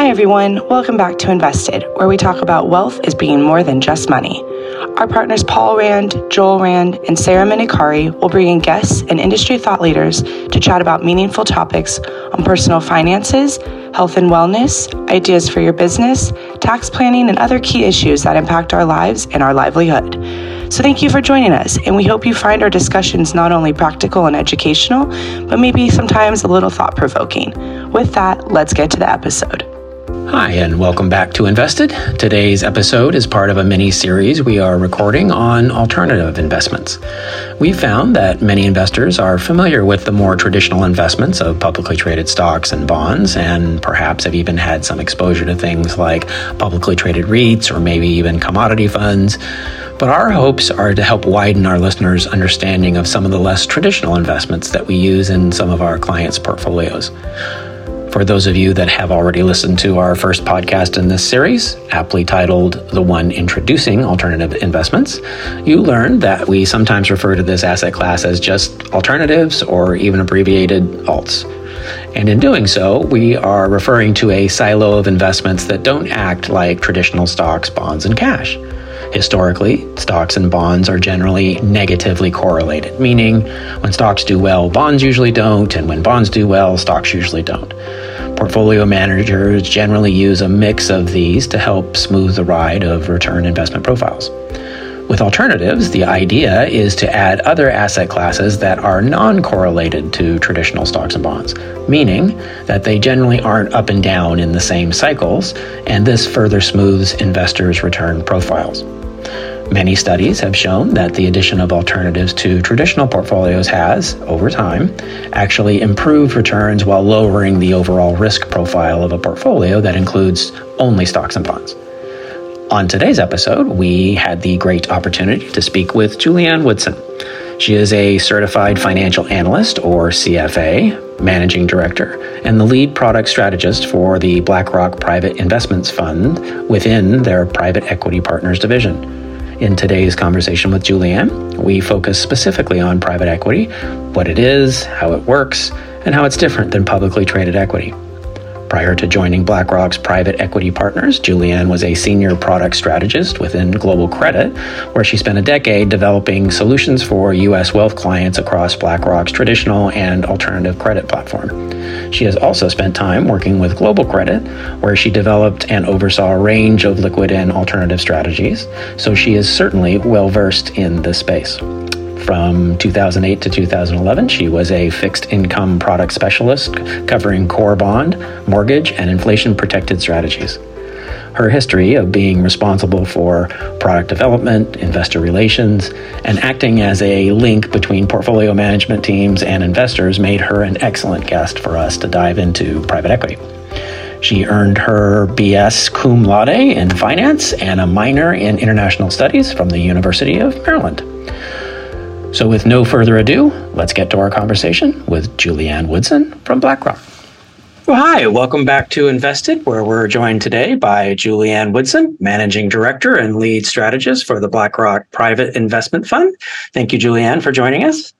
Hi, everyone. Welcome back to Invested, where we talk about wealth as being more than just money. Our partners Paul Rand, Joel Rand, and Sarah Minikari will bring in guests and industry thought leaders to chat about meaningful topics on personal finances, health and wellness, ideas for your business, tax planning, and other key issues that impact our lives and our livelihood. So, thank you for joining us, and we hope you find our discussions not only practical and educational, but maybe sometimes a little thought provoking. With that, let's get to the episode. Hi, and welcome back to Invested. Today's episode is part of a mini series we are recording on alternative investments. We found that many investors are familiar with the more traditional investments of publicly traded stocks and bonds, and perhaps have even had some exposure to things like publicly traded REITs or maybe even commodity funds. But our hopes are to help widen our listeners' understanding of some of the less traditional investments that we use in some of our clients' portfolios. For those of you that have already listened to our first podcast in this series, aptly titled The One Introducing Alternative Investments, you learned that we sometimes refer to this asset class as just alternatives or even abbreviated alts. And in doing so, we are referring to a silo of investments that don't act like traditional stocks, bonds, and cash. Historically, stocks and bonds are generally negatively correlated, meaning when stocks do well, bonds usually don't, and when bonds do well, stocks usually don't. Portfolio managers generally use a mix of these to help smooth the ride of return investment profiles. With alternatives, the idea is to add other asset classes that are non correlated to traditional stocks and bonds, meaning that they generally aren't up and down in the same cycles, and this further smooths investors' return profiles. Many studies have shown that the addition of alternatives to traditional portfolios has, over time, actually improved returns while lowering the overall risk profile of a portfolio that includes only stocks and bonds. On today's episode, we had the great opportunity to speak with Julianne Woodson. She is a certified financial analyst, or CFA, managing director, and the lead product strategist for the BlackRock Private Investments Fund within their Private Equity Partners division. In today's conversation with Julianne, we focus specifically on private equity, what it is, how it works, and how it's different than publicly traded equity. Prior to joining BlackRock's private equity partners, Julianne was a senior product strategist within Global Credit, where she spent a decade developing solutions for U.S. wealth clients across BlackRock's traditional and alternative credit platform. She has also spent time working with Global Credit, where she developed and oversaw a range of liquid and alternative strategies, so she is certainly well versed in this space. From 2008 to 2011, she was a fixed income product specialist covering core bond, mortgage, and inflation protected strategies. Her history of being responsible for product development, investor relations, and acting as a link between portfolio management teams and investors made her an excellent guest for us to dive into private equity. She earned her BS cum laude in finance and a minor in international studies from the University of Maryland. So, with no further ado, let's get to our conversation with Julianne Woodson from BlackRock. Well, hi, welcome back to Invested, where we're joined today by Julianne Woodson, Managing Director and Lead Strategist for the BlackRock Private Investment Fund. Thank you, Julianne, for joining us.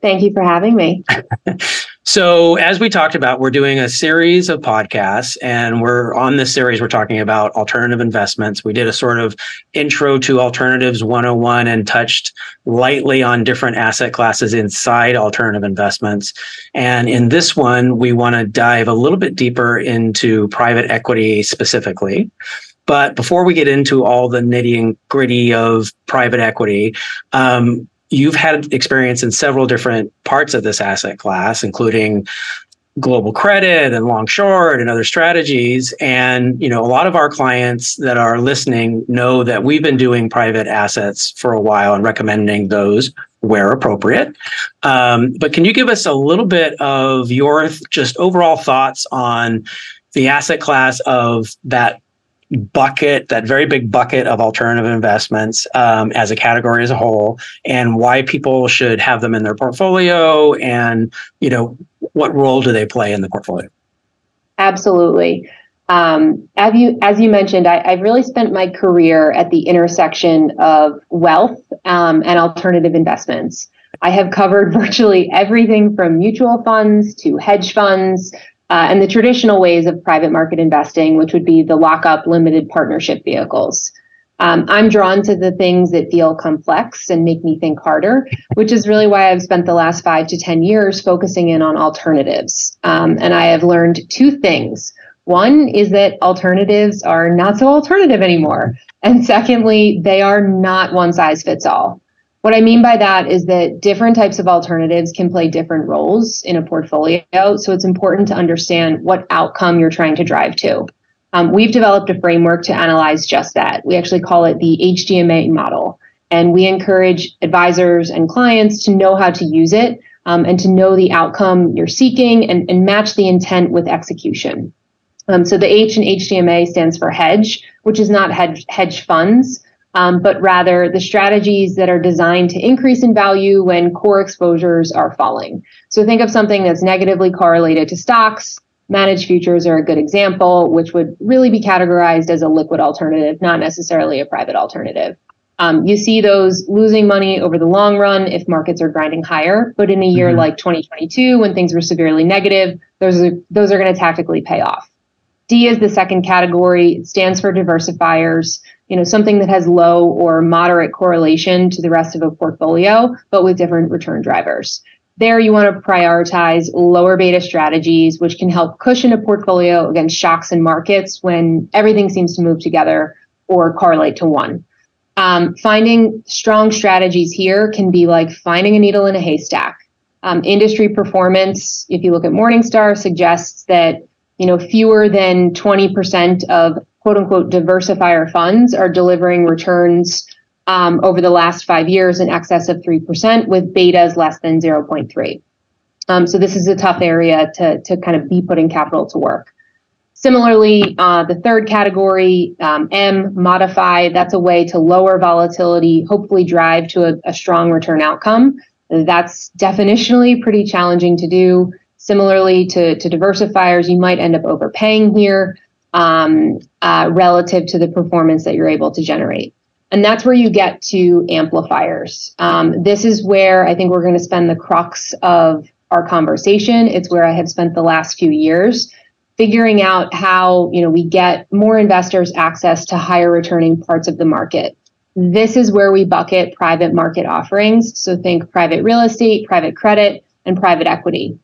Thank you for having me. So, as we talked about, we're doing a series of podcasts, and we're on this series, we're talking about alternative investments. We did a sort of intro to alternatives 101 and touched lightly on different asset classes inside alternative investments. And in this one, we want to dive a little bit deeper into private equity specifically. But before we get into all the nitty and gritty of private equity, um, you've had experience in several different parts of this asset class, including global credit and long short and other strategies. And you know a lot of our clients that are listening know that we've been doing private assets for a while and recommending those where appropriate. Um, but can you give us a little bit of your just overall thoughts on the asset class of that bucket, that very big bucket of alternative investments um, as a category as a whole, and why people should have them in their portfolio, and you know what role do they play in the portfolio? Absolutely. Um, as you as you mentioned, I, have really spent my career at the intersection of wealth um, and alternative investments. I have covered virtually everything from mutual funds to hedge funds uh, and the traditional ways of private market investing, which would be the lockup limited partnership vehicles. Um, I'm drawn to the things that feel complex and make me think harder, which is really why I've spent the last five to 10 years focusing in on alternatives. Um, and I have learned two things. One is that alternatives are not so alternative anymore. And secondly, they are not one size fits all. What I mean by that is that different types of alternatives can play different roles in a portfolio. So it's important to understand what outcome you're trying to drive to. Um, we've developed a framework to analyze just that. We actually call it the HDMA model. And we encourage advisors and clients to know how to use it um, and to know the outcome you're seeking and, and match the intent with execution. Um, so the H in HDMA stands for hedge, which is not hedge, hedge funds, um, but rather the strategies that are designed to increase in value when core exposures are falling. So think of something that's negatively correlated to stocks, Managed futures are a good example, which would really be categorized as a liquid alternative, not necessarily a private alternative. Um, you see those losing money over the long run if markets are grinding higher, but in a year mm-hmm. like 2022, when things were severely negative, those are those are going to tactically pay off. D is the second category. It stands for diversifiers. You know, something that has low or moderate correlation to the rest of a portfolio, but with different return drivers. There, you want to prioritize lower beta strategies, which can help cushion a portfolio against shocks in markets when everything seems to move together or correlate to one. Um, finding strong strategies here can be like finding a needle in a haystack. Um, industry performance, if you look at Morningstar, suggests that you know fewer than 20% of quote unquote diversifier funds are delivering returns um, over the last five years in excess of 3%, with betas less than 0.3. Um, so this is a tough area to, to kind of be putting capital to work. Similarly, uh, the third category, um, M, modify, that's a way to lower volatility, hopefully drive to a, a strong return outcome. That's definitionally pretty challenging to do. Similarly to, to diversifiers, you might end up overpaying here um, uh, relative to the performance that you're able to generate. And that's where you get to amplifiers. Um, this is where I think we're going to spend the crux of our conversation. It's where I have spent the last few years figuring out how you know we get more investors access to higher returning parts of the market. This is where we bucket private market offerings. So think private real estate, private credit, and private equity.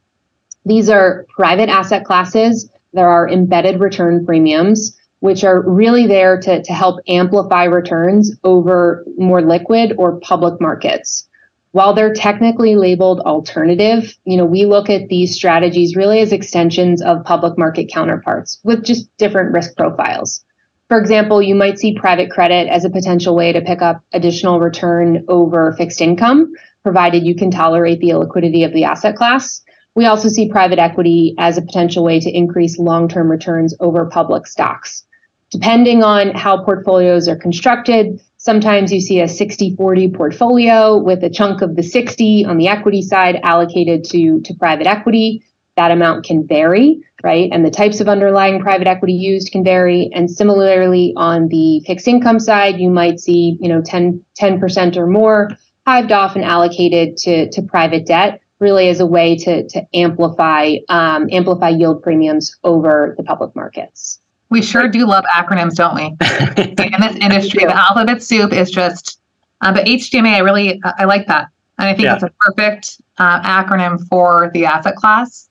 These are private asset classes. There are embedded return premiums which are really there to, to help amplify returns over more liquid or public markets. While they're technically labeled alternative, you know, we look at these strategies really as extensions of public market counterparts with just different risk profiles. For example, you might see private credit as a potential way to pick up additional return over fixed income, provided you can tolerate the illiquidity of the asset class. We also see private equity as a potential way to increase long term returns over public stocks. Depending on how portfolios are constructed, sometimes you see a 60 40 portfolio with a chunk of the 60 on the equity side allocated to, to private equity. That amount can vary, right? And the types of underlying private equity used can vary. And similarly, on the fixed income side, you might see, you know, 10, 10% or more hived off and allocated to, to private debt really as a way to, to amplify um, amplify yield premiums over the public markets. We sure do love acronyms, don't we? In this industry, the alphabet soup is just. Uh, but HDMA, I really I like that, and I think yeah. it's a perfect uh, acronym for the asset class.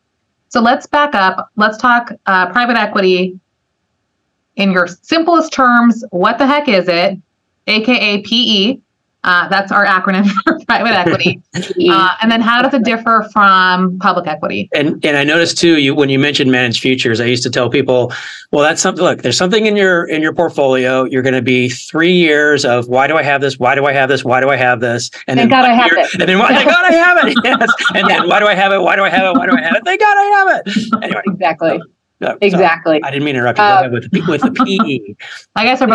So let's back up. Let's talk uh, private equity. In your simplest terms, what the heck is it? AKA PE. Uh, that's our acronym for private equity. Uh, and then how does it differ from public equity? And and I noticed too, you when you mentioned managed futures, I used to tell people, well, that's something. Look, there's something in your in your portfolio. You're going to be three years of why do I have this? Why do I have this? Why do I have this? And thank then God I have it. And then why, thank God I have it. Yes. And then why do I have it? Why do I have it? Why do I have it? Thank God I have it. Anyway. Exactly. So, exactly. I didn't mean to interrupt you. Uh, with with the PE. I guess we're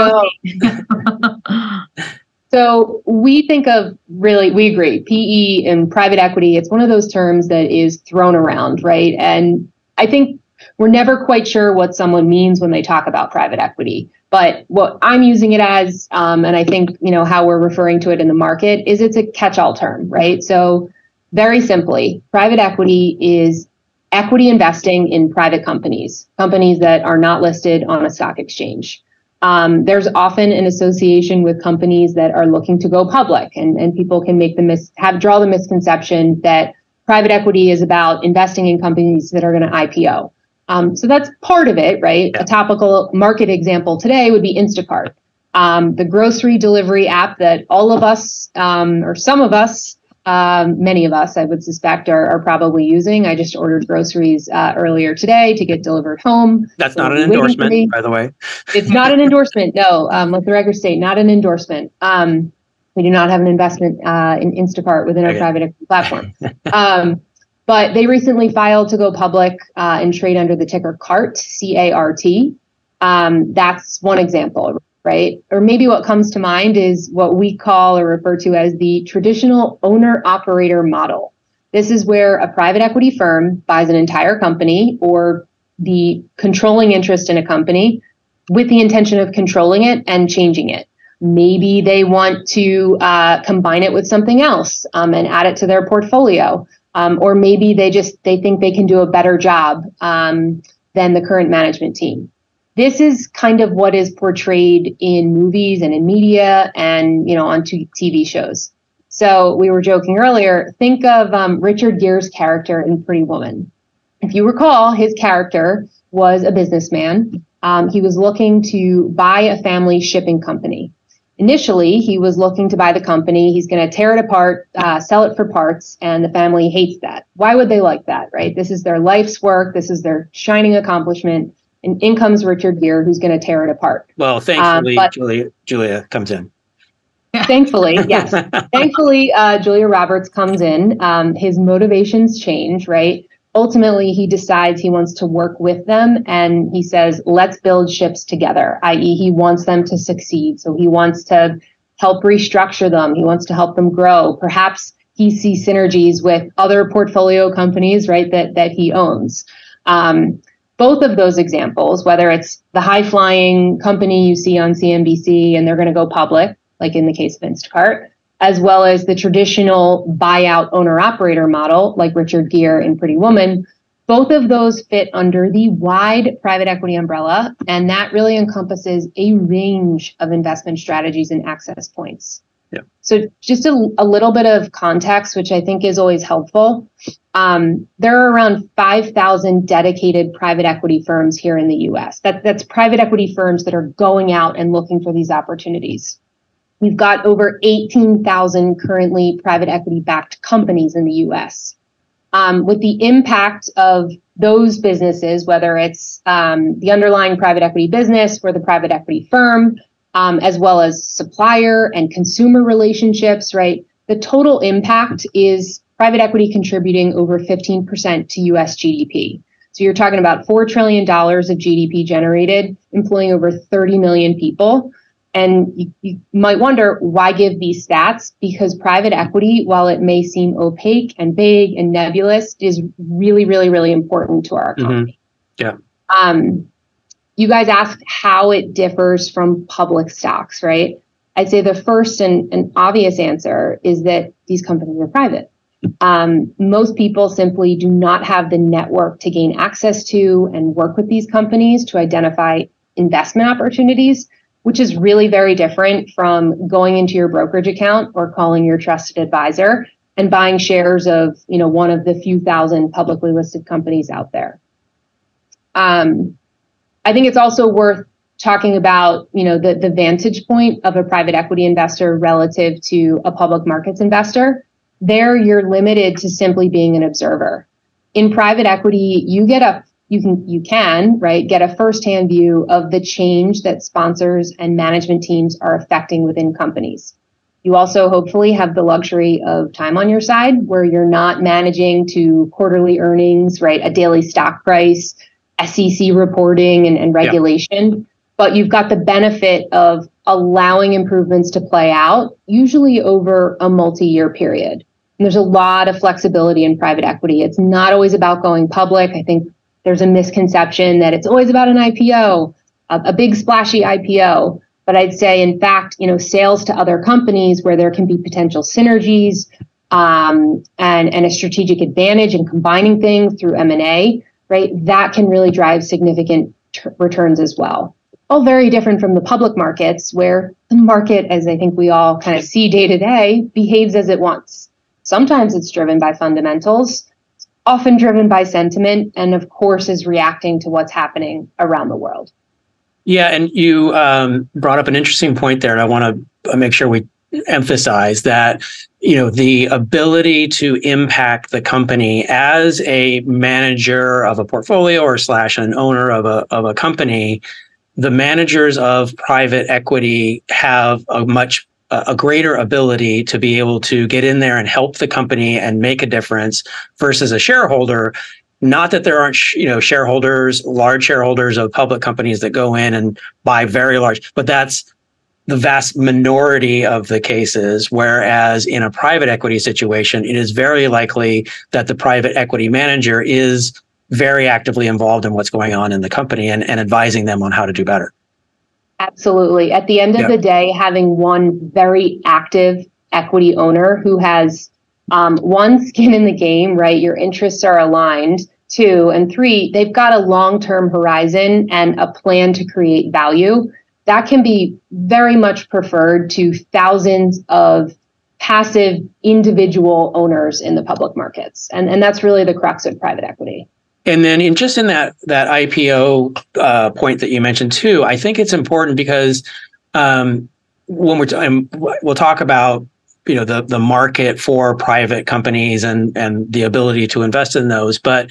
both. So we think of really, we agree, PE and private equity, it's one of those terms that is thrown around, right? And I think we're never quite sure what someone means when they talk about private equity. But what I'm using it as, um, and I think you know how we're referring to it in the market, is it's a catch-all term, right? So very simply, private equity is equity investing in private companies, companies that are not listed on a stock exchange. Um, there's often an association with companies that are looking to go public, and, and people can make the mis- have draw the misconception that private equity is about investing in companies that are going to IPO. Um, so that's part of it, right? Yeah. A topical market example today would be Instacart, um, the grocery delivery app that all of us, um, or some of us, um, many of us, I would suspect, are, are, probably using. I just ordered groceries uh, earlier today to get delivered home. That's not an endorsement, by the way. it's not an endorsement. No, um, let the record state, not an endorsement. Um, we do not have an investment uh, in Instacart within our okay. private equity platform. Um, but they recently filed to go public uh, and trade under the ticker CART, C A R T. Um, that's one example, right? Or maybe what comes to mind is what we call or refer to as the traditional owner operator model. This is where a private equity firm buys an entire company or the controlling interest in a company with the intention of controlling it and changing it. Maybe they want to uh, combine it with something else um, and add it to their portfolio um, or maybe they just they think they can do a better job um, than the current management team. This is kind of what is portrayed in movies and in media and you know on TV shows. So we were joking earlier. Think of um, Richard Gere's character in Pretty Woman. If you recall, his character was a businessman. Um, he was looking to buy a family shipping company initially he was looking to buy the company he's going to tear it apart uh, sell it for parts and the family hates that why would they like that right this is their life's work this is their shining accomplishment and in comes richard gere who's going to tear it apart. Well thankfully um, but, julia julia comes in. Thankfully yes. Thankfully uh, julia roberts comes in. Um, his motivations change right? Ultimately he decides he wants to work with them and he says let's build ships together i.e he wants them to succeed. So he wants to help restructure them. He wants to help them grow. Perhaps he sees synergies with other portfolio companies right that that he owns. Um, both of those examples whether it's the high flying company you see on cnbc and they're going to go public like in the case of instacart as well as the traditional buyout owner operator model, like Richard Gere in Pretty Woman, both of those fit under the wide private equity umbrella, and that really encompasses a range of investment strategies and access points. So, just a, a little bit of context, which I think is always helpful. Um, there are around 5,000 dedicated private equity firms here in the US. That, that's private equity firms that are going out and looking for these opportunities. We've got over 18,000 currently private equity backed companies in the US. Um, with the impact of those businesses, whether it's um, the underlying private equity business or the private equity firm, um, as well as supplier and consumer relationships, right? The total impact is private equity contributing over 15% to US GDP. So you're talking about $4 trillion of GDP generated, employing over 30 million people. And you, you, might wonder why give these stats? Because private equity, while it may seem opaque and vague and nebulous, is really, really, really important to our mm-hmm. economy. Mm-hmm. Yeah. Um, you guys asked how it differs from public stocks, right? I'd say the first and, and obvious answer is that these companies are private. Um, most people simply do not have the network to gain access to and work with these companies to identify investment opportunities which is really very different from going into your brokerage account or calling your trusted advisor and buying shares of you know one of the few thousand publicly listed companies out there. Um, I think it's also worth talking about you know the, the vantage point of a private equity investor relative to a public markets investor. There, you're limited to simply being an observer. In private equity, you get a you can you can right get a firsthand view of the change that sponsors and management teams are affecting within companies you also hopefully have the luxury of time on your side where you're not managing to quarterly earnings right a daily stock price sec reporting and, and regulation yeah. but you've got the benefit of allowing improvements to play out usually over a multi-year period and there's a lot of flexibility in private equity. It's not always about going public. I think there's a misconception that it's always about an IPO, a, a big splashy IPO. But I'd say, in fact, you know, sales to other companies where there can be potential synergies, um, and, and a strategic advantage in combining things through M&A, right, that can really drive significant t- returns as well. All very different from the public markets, where the market, as I think we all kind of see day to day, behaves as it wants. Sometimes it's driven by fundamentals, often driven by sentiment, and of course is reacting to what's happening around the world. Yeah, and you um, brought up an interesting point there, and I want to make sure we emphasize that you know the ability to impact the company as a manager of a portfolio or slash an owner of a of a company the managers of private equity have a much a greater ability to be able to get in there and help the company and make a difference versus a shareholder. Not that there aren't you know shareholders large shareholders of public companies that go in and buy very large but that's the vast minority of the cases, whereas in a private equity situation, it is very likely that the private equity manager is very actively involved in what's going on in the company and, and advising them on how to do better. Absolutely. At the end of yeah. the day, having one very active equity owner who has um, one skin in the game, right? Your interests are aligned. Two, and three, they've got a long term horizon and a plan to create value that can be very much preferred to thousands of passive individual owners in the public markets. And, and that's really the crux of private equity. And then, in just in that that IPO uh, point that you mentioned too, I think it's important because um, when we're we'll talk about you know the the market for private companies and and the ability to invest in those, but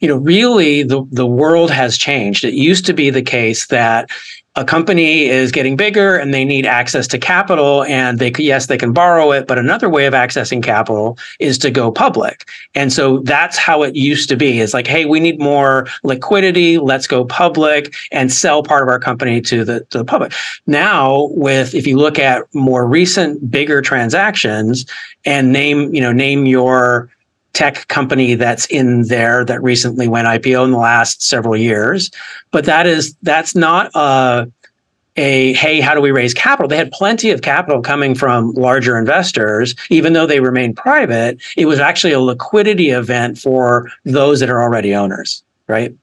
you know really the the world has changed. It used to be the case that a company is getting bigger and they need access to capital and they yes they can borrow it but another way of accessing capital is to go public. And so that's how it used to be. It's like hey we need more liquidity. Let's go public and sell part of our company to the to the public. Now with if you look at more recent bigger transactions and name you know name your tech company that's in there that recently went IPO in the last several years. But that is that's not a a hey, how do we raise capital? They had plenty of capital coming from larger investors, even though they remained private. It was actually a liquidity event for those that are already owners, right?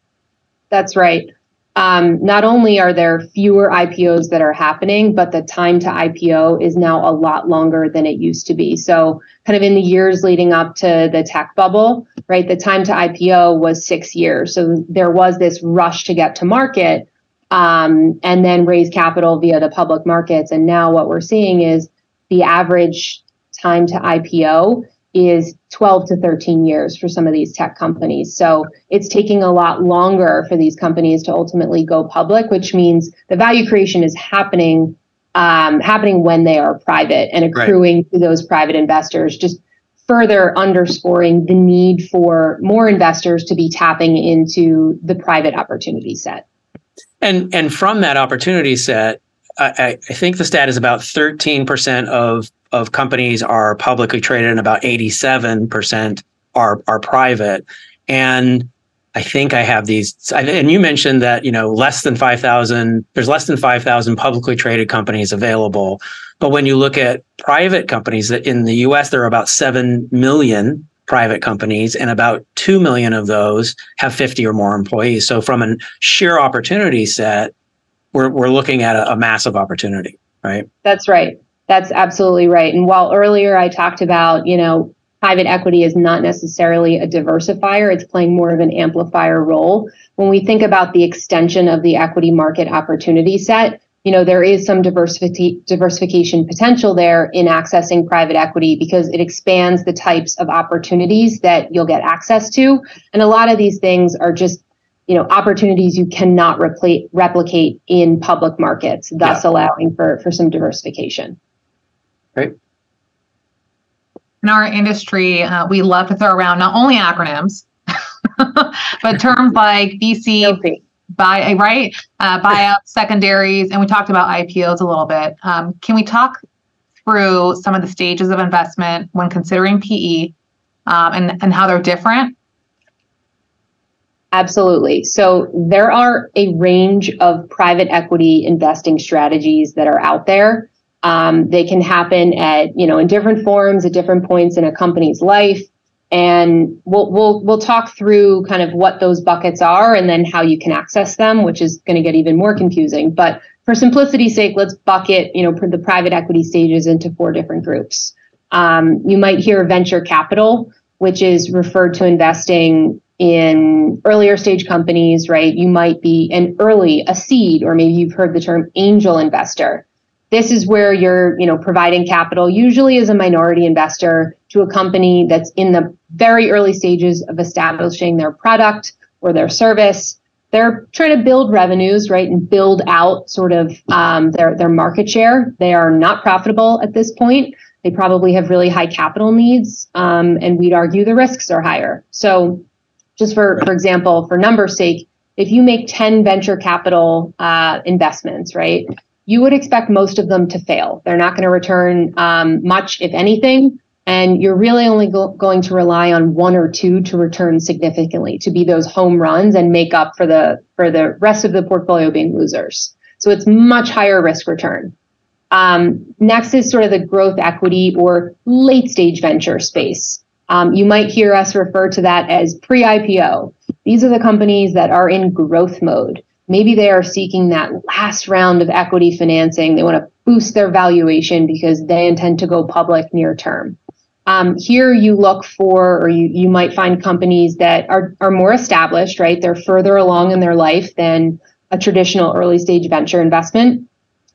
That's right um, not only are there fewer IPOs that are happening, but the time to IPO is now a lot longer than it used to be. So, kind of in the years leading up to the tech bubble, right, the time to IPO was six years. So, there was this rush to get to market um, and then raise capital via the public markets. And now what we're seeing is the average time to IPO is 12 to 13 years for some of these tech companies. So it's taking a lot longer for these companies to ultimately go public, which means the value creation is happening um, happening when they are private and accruing right. to those private investors. Just further underscoring the need for more investors to be tapping into the private opportunity set. And and from that opportunity set, I, I think the stat is about 13% of of companies are publicly traded and about 87% are are private. And I think I have these and you mentioned that, you know, less than 5,000 there's less than 5,000 publicly traded companies available. But when you look at private companies that in the US there are about 7 million private companies and about 2 million of those have 50 or more employees. So from a sheer opportunity set, we're we're looking at a, a massive opportunity, right? That's right. That's absolutely right. And while earlier I talked about, you know, private equity is not necessarily a diversifier, it's playing more of an amplifier role. When we think about the extension of the equity market opportunity set, you know, there is some diversity, diversification potential there in accessing private equity because it expands the types of opportunities that you'll get access to. And a lot of these things are just you know opportunities you cannot replicate replicate in public markets thus yeah. allowing for for some diversification Right. In our industry, uh, we love to throw around not only acronyms, but terms like VC, buy right, uh, buyout, secondaries, and we talked about IPOs a little bit. Um, can we talk through some of the stages of investment when considering PE um, and and how they're different? Absolutely. So there are a range of private equity investing strategies that are out there. Um, they can happen at you know in different forms at different points in a company's life, and we'll we'll we'll talk through kind of what those buckets are and then how you can access them, which is going to get even more confusing. But for simplicity's sake, let's bucket you know the private equity stages into four different groups. Um, you might hear venture capital, which is referred to investing in earlier stage companies, right? You might be an early, a seed, or maybe you've heard the term angel investor. This is where you're, you know, providing capital, usually as a minority investor to a company that's in the very early stages of establishing their product or their service. They're trying to build revenues, right, and build out sort of um, their their market share. They are not profitable at this point. They probably have really high capital needs, um, and we'd argue the risks are higher. So just for, for example, for numbers sake, if you make 10 venture capital uh, investments, right, you would expect most of them to fail. They're not going to return um, much, if anything. And you're really only go- going to rely on one or two to return significantly, to be those home runs and make up for the for the rest of the portfolio being losers. So it's much higher risk return. Um, next is sort of the growth equity or late stage venture space. Um, you might hear us refer to that as pre IPO. These are the companies that are in growth mode. Maybe they are seeking that last round of equity financing. They want to boost their valuation because they intend to go public near term. Um, here you look for, or you, you might find companies that are, are more established, right? They're further along in their life than a traditional early stage venture investment.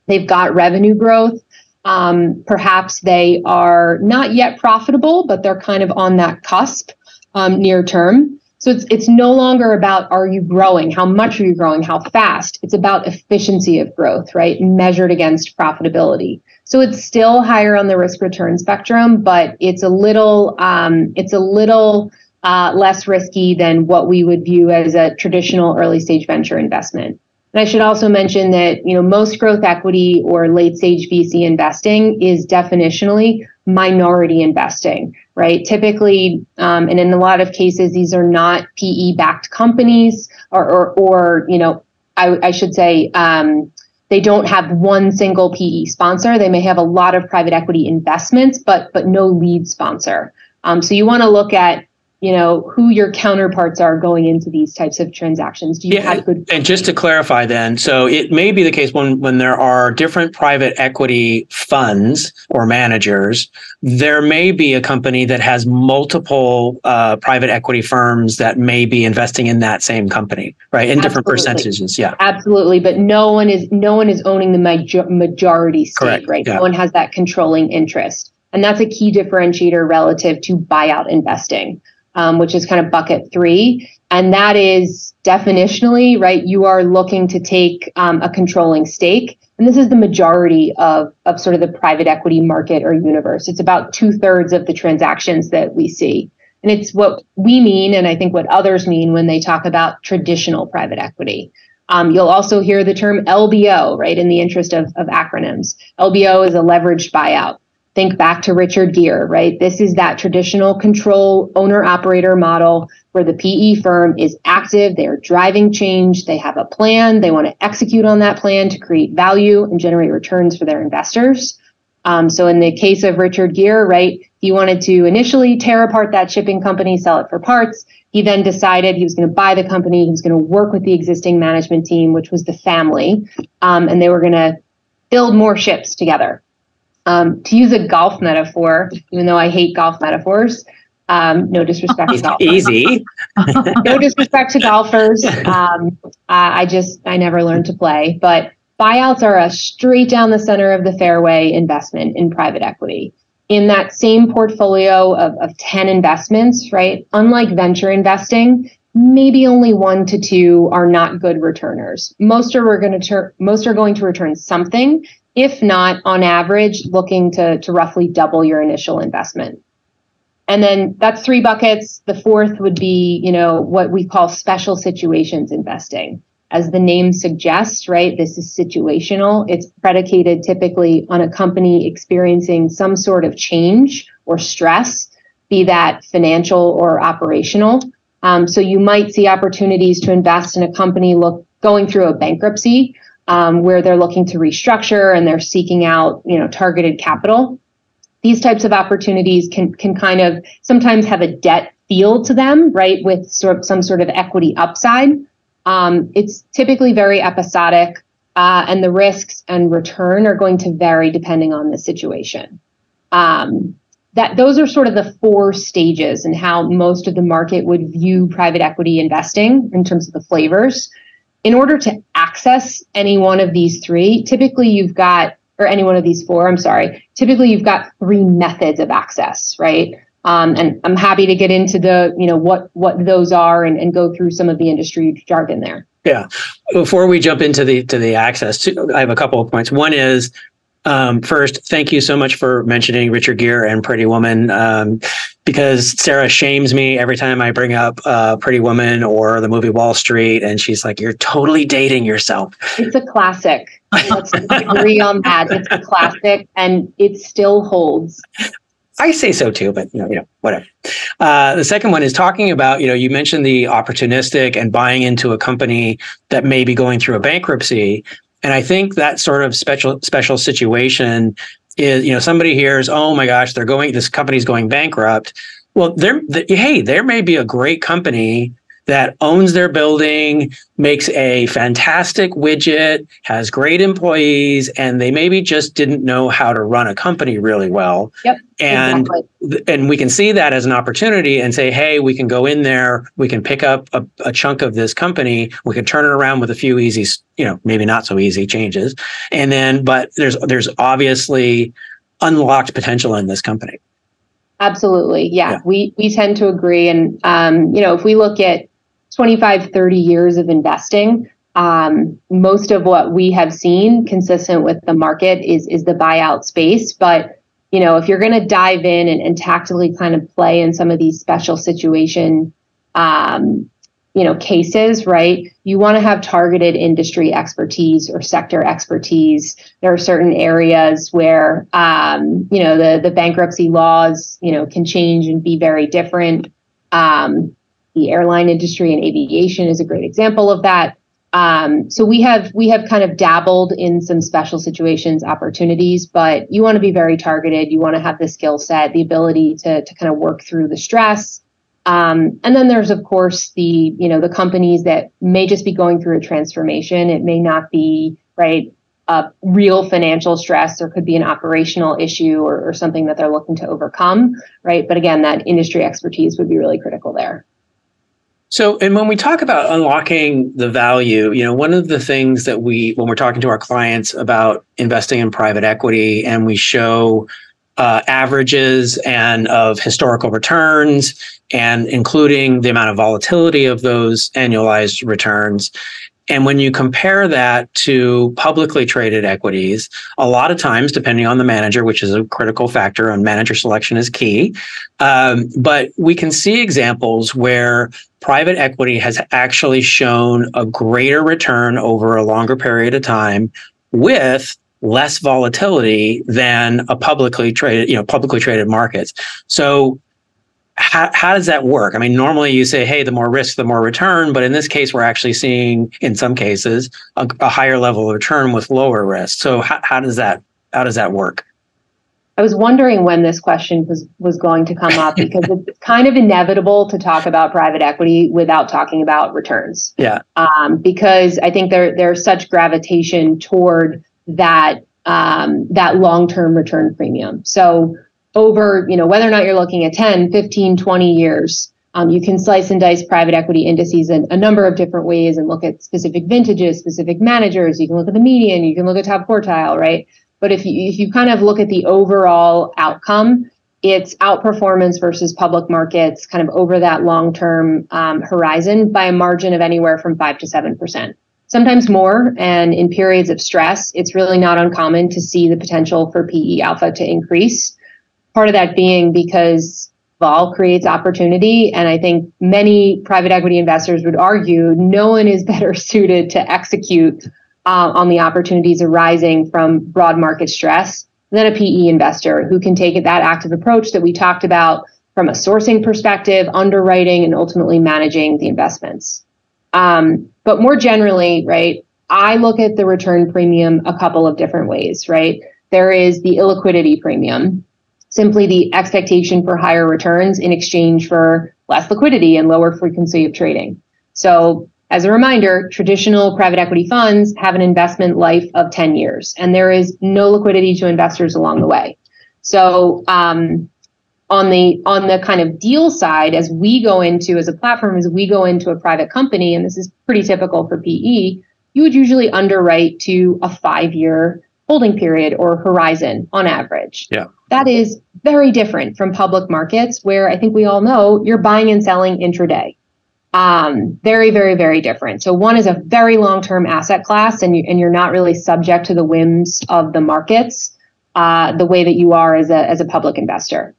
They've got revenue growth. Um, perhaps they are not yet profitable, but they're kind of on that cusp um, near term. So it's it's no longer about are you growing, how much are you growing, how fast. It's about efficiency of growth, right, measured against profitability. So it's still higher on the risk return spectrum, but it's a little um, it's a little uh, less risky than what we would view as a traditional early stage venture investment. And I should also mention that you know most growth equity or late stage VC investing is definitionally minority investing, right? Typically, um, and in a lot of cases, these are not PE backed companies, or, or, or you know, I, I should say. Um, they don't have one single PE sponsor. They may have a lot of private equity investments, but but no lead sponsor. Um, so you want to look at you know who your counterparts are going into these types of transactions do you yeah, have good and just to clarify then so it may be the case when when there are different private equity funds or managers there may be a company that has multiple uh, private equity firms that may be investing in that same company right in absolutely. different percentages yeah absolutely but no one is no one is owning the major- majority stake Correct. right yeah. no one has that controlling interest and that's a key differentiator relative to buyout investing um, which is kind of bucket three. And that is definitionally, right, you are looking to take um, a controlling stake. And this is the majority of, of sort of the private equity market or universe. It's about two thirds of the transactions that we see. And it's what we mean, and I think what others mean when they talk about traditional private equity. Um, you'll also hear the term LBO, right, in the interest of, of acronyms. LBO is a leveraged buyout think back to Richard Gere, right? This is that traditional control owner operator model where the PE firm is active, they're driving change, they have a plan, they want to execute on that plan to create value and generate returns for their investors. Um, so in the case of Richard Gere, right, he wanted to initially tear apart that shipping company, sell it for parts. He then decided he was going to buy the company. He was going to work with the existing management team, which was the family, um, and they were going to build more ships together. Um, to use a golf metaphor, even though I hate golf metaphors, um, no disrespect to golfers. Easy. no disrespect to golfers. Um, I just, I never learned to play. But buyouts are a straight down the center of the fairway investment in private equity. In that same portfolio of, of 10 investments, right? Unlike venture investing, maybe only one to two are not good returners. Most are going to ter- most are going to return something, if not on average, looking to, to roughly double your initial investment. And then that's three buckets. The fourth would be, you know, what we call special situations investing. As the name suggests, right, this is situational. It's predicated typically on a company experiencing some sort of change or stress, be that financial or operational. Um, so you might see opportunities to invest in a company look going through a bankruptcy um, where they're looking to restructure and they're seeking out, you know, targeted capital. These types of opportunities can can kind of sometimes have a debt feel to them, right, with sort of some sort of equity upside. Um, it's typically very episodic, uh, and the risks and return are going to vary depending on the situation. Um, that those are sort of the four stages and how most of the market would view private equity investing in terms of the flavors. In order to access any one of these three, typically you've got, or any one of these four, I'm sorry, typically you've got three methods of access, right? Um, and I'm happy to get into the, you know, what what those are and, and go through some of the industry jargon there. Yeah. Before we jump into the to the access, to, I have a couple of points. One is um, first, thank you so much for mentioning Richard Gere and Pretty Woman, um, because Sarah shames me every time I bring up uh, Pretty Woman or the movie Wall Street, and she's like, "You're totally dating yourself." It's a classic. Let's agree on that. It's a classic, and it still holds. I say so too, but you know, you know, whatever. Uh, the second one is talking about, you know, you mentioned the opportunistic and buying into a company that may be going through a bankruptcy. And I think that sort of special special situation is, you know, somebody hears, oh my gosh, they're going, this company's going bankrupt. Well, there, the, hey, there may be a great company that owns their building, makes a fantastic widget, has great employees, and they maybe just didn't know how to run a company really well. Yep. And exactly. and we can see that as an opportunity and say, hey, we can go in there, we can pick up a, a chunk of this company, we can turn it around with a few easy, you know, maybe not so easy changes. And then, but there's there's obviously unlocked potential in this company. Absolutely. Yeah. yeah. We we tend to agree. And um, you know, if we look at 25, 30 years of investing, um, most of what we have seen consistent with the market is is the buyout space. But you know, if you're going to dive in and, and, tactically kind of play in some of these special situation, um, you know, cases, right? You want to have targeted industry expertise or sector expertise. There are certain areas where, um, you know, the the bankruptcy laws, you know, can change and be very different. Um, the airline industry and aviation is a great example of that. Um, so we have we have kind of dabbled in some special situations opportunities, but you want to be very targeted. You want to have the skill set, the ability to to kind of work through the stress. Um, and then there's of course the you know the companies that may just be going through a transformation. It may not be right a real financial stress or could be an operational issue or, or something that they're looking to overcome, right? But again, that industry expertise would be really critical there. So, and when we talk about unlocking the value, you know, one of the things that we, when we're talking to our clients about investing in private equity and we show uh, averages and of historical returns and including the amount of volatility of those annualized returns, and when you compare that to publicly traded equities, a lot of times, depending on the manager, which is a critical factor on manager selection is key. Um, but we can see examples where private equity has actually shown a greater return over a longer period of time with less volatility than a publicly traded, you know, publicly traded markets. So how, how does that work? I mean, normally you say, hey, the more risk, the more return. But in this case, we're actually seeing, in some cases, a, a higher level of return with lower risk. So how, how does that how does that work? I was wondering when this question was was going to come up because it's kind of inevitable to talk about private equity without talking about returns. Yeah. Um, because I think there there's such gravitation toward that um, that long term return premium. So over, you know, whether or not you're looking at 10, 15, 20 years, um, you can slice and dice private equity indices in a number of different ways and look at specific vintages, specific managers. You can look at the median, you can look at top quartile, right? But if you if you kind of look at the overall outcome, it's outperformance versus public markets, kind of over that long term um, horizon by a margin of anywhere from five to seven percent. Sometimes more, and in periods of stress, it's really not uncommon to see the potential for PE alpha to increase part of that being because vol creates opportunity. And I think many private equity investors would argue no one is better suited to execute uh, on the opportunities arising from broad market stress than a PE investor who can take that active approach that we talked about from a sourcing perspective, underwriting, and ultimately managing the investments. Um, but more generally, right, I look at the return premium a couple of different ways, right? There is the illiquidity premium, simply the expectation for higher returns in exchange for less liquidity and lower frequency of trading. So, as a reminder, traditional private equity funds have an investment life of 10 years, and there is no liquidity to investors along the way. So, um, on the on the kind of deal side as we go into as a platform as we go into a private company and this is pretty typical for PE you would usually underwrite to a 5 year holding period or horizon on average yeah that is very different from public markets where I think we all know you're buying and selling intraday. Um, very very very different. So one is a very long term asset class and you and you're not really subject to the whims of the markets uh, the way that you are as a as a public investor.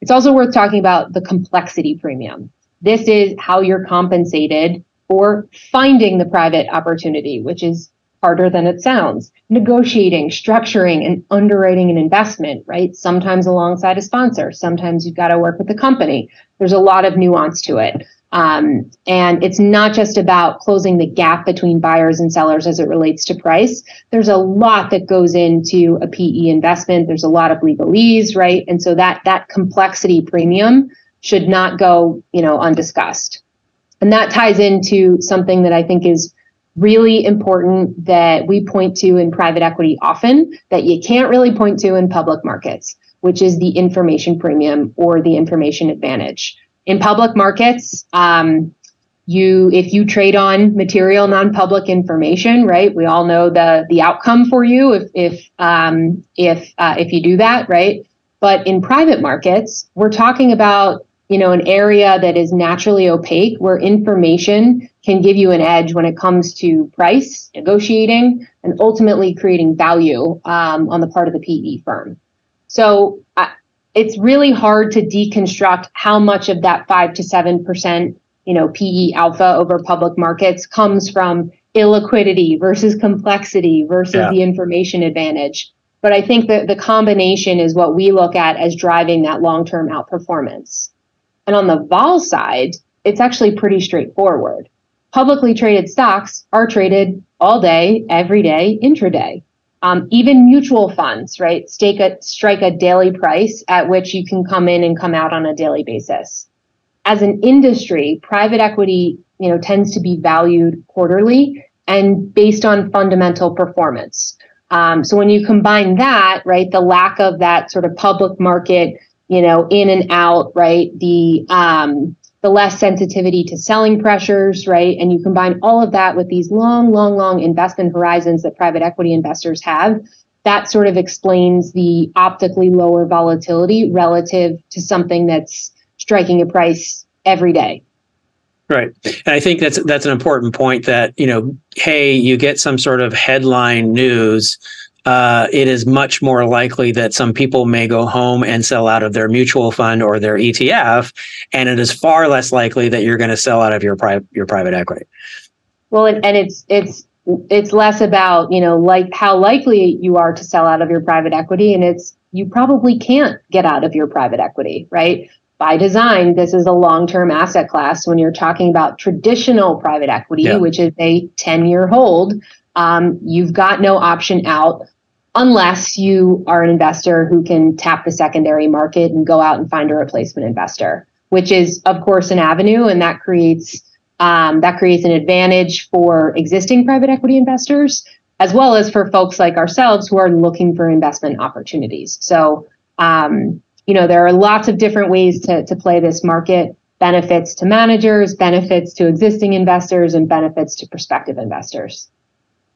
It's also worth talking about the complexity premium. This is how you're compensated for finding the private opportunity, which is harder than it sounds. Negotiating, structuring, and underwriting an investment, right? Sometimes alongside a sponsor, sometimes you've got to work with the company. There's a lot of nuance to it. Um, and it's not just about closing the gap between buyers and sellers as it relates to price. There's a lot that goes into a PE investment. There's a lot of legalese, right? And so that that complexity premium should not go, you know, undiscussed. And that ties into something that I think is really important that we point to in private equity often that you can't really point to in public markets, which is the information premium or the information advantage in public markets, um, you if you trade on material non-public information, right? We all know the the outcome for you if if um, if uh, if you do that, right? But in private markets, we're talking about you know an area that is naturally opaque where information can give you an edge when it comes to price negotiating and ultimately creating value um, on the part of the PE firm. So it's really hard to deconstruct how much of that five to seven percent, you know, PE alpha over public markets comes from illiquidity versus complexity versus yeah. the information advantage. But I think that the combination is what we look at as driving that long-term outperformance. And on the vol side, it's actually pretty straightforward. Publicly traded stocks are traded all day, every day, intraday. Um, even mutual funds, right, stake a, strike a daily price at which you can come in and come out on a daily basis. As an industry, private equity, you know, tends to be valued quarterly and based on fundamental performance. Um, so when you combine that, right, the lack of that sort of public market, you know, in and out, right, the um, the less sensitivity to selling pressures, right? And you combine all of that with these long, long, long investment horizons that private equity investors have. That sort of explains the optically lower volatility relative to something that's striking a price every day. Right. And I think that's that's an important point that, you know, hey, you get some sort of headline news uh, it is much more likely that some people may go home and sell out of their mutual fund or their ETF, and it is far less likely that you're going to sell out of your private your private equity. Well, and it's it's it's less about you know like how likely you are to sell out of your private equity, and it's you probably can't get out of your private equity, right? By design, this is a long-term asset class. When you're talking about traditional private equity, yeah. which is a 10-year hold, um, you've got no option out unless you are an investor who can tap the secondary market and go out and find a replacement investor, which is of course an avenue, and that creates um, that creates an advantage for existing private equity investors as well as for folks like ourselves who are looking for investment opportunities. So, um, you know, there are lots of different ways to, to play this market benefits to managers, benefits to existing investors, and benefits to prospective investors.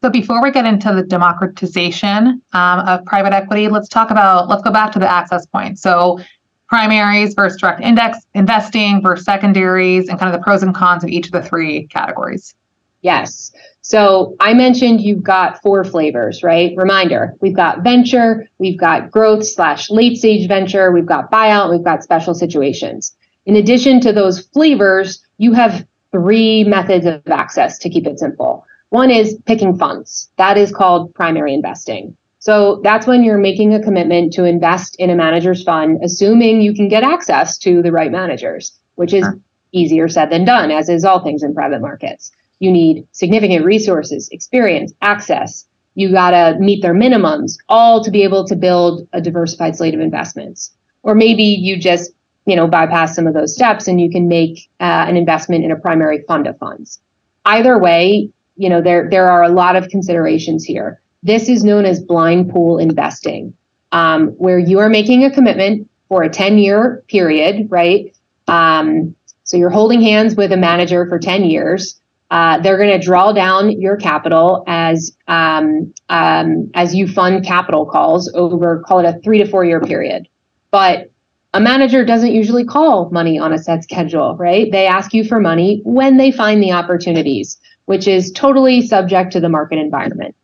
So before we get into the democratization um, of private equity, let's talk about let's go back to the access point. So primaries versus direct index investing versus secondaries, and kind of the pros and cons of each of the three categories. Yes. So I mentioned you've got four flavors, right? Reminder: we've got venture, we've got growth slash late stage venture, we've got buyout, we've got special situations. In addition to those flavors, you have three methods of access to keep it simple. One is picking funds. That is called primary investing. So that's when you're making a commitment to invest in a manager's fund, assuming you can get access to the right managers, which is easier said than done, as is all things in private markets. You need significant resources, experience, access. You got to meet their minimums, all to be able to build a diversified slate of investments. Or maybe you just, you know, bypass some of those steps and you can make uh, an investment in a primary fund of funds. Either way, you know, there there are a lot of considerations here. This is known as blind pool investing, um, where you are making a commitment for a 10 year period, right? Um, so you're holding hands with a manager for 10 years. Uh, they're going to draw down your capital as um, um, as you fund capital calls over call it a three to four year period. But a manager doesn't usually call money on a set schedule, right? They ask you for money when they find the opportunities, which is totally subject to the market environment.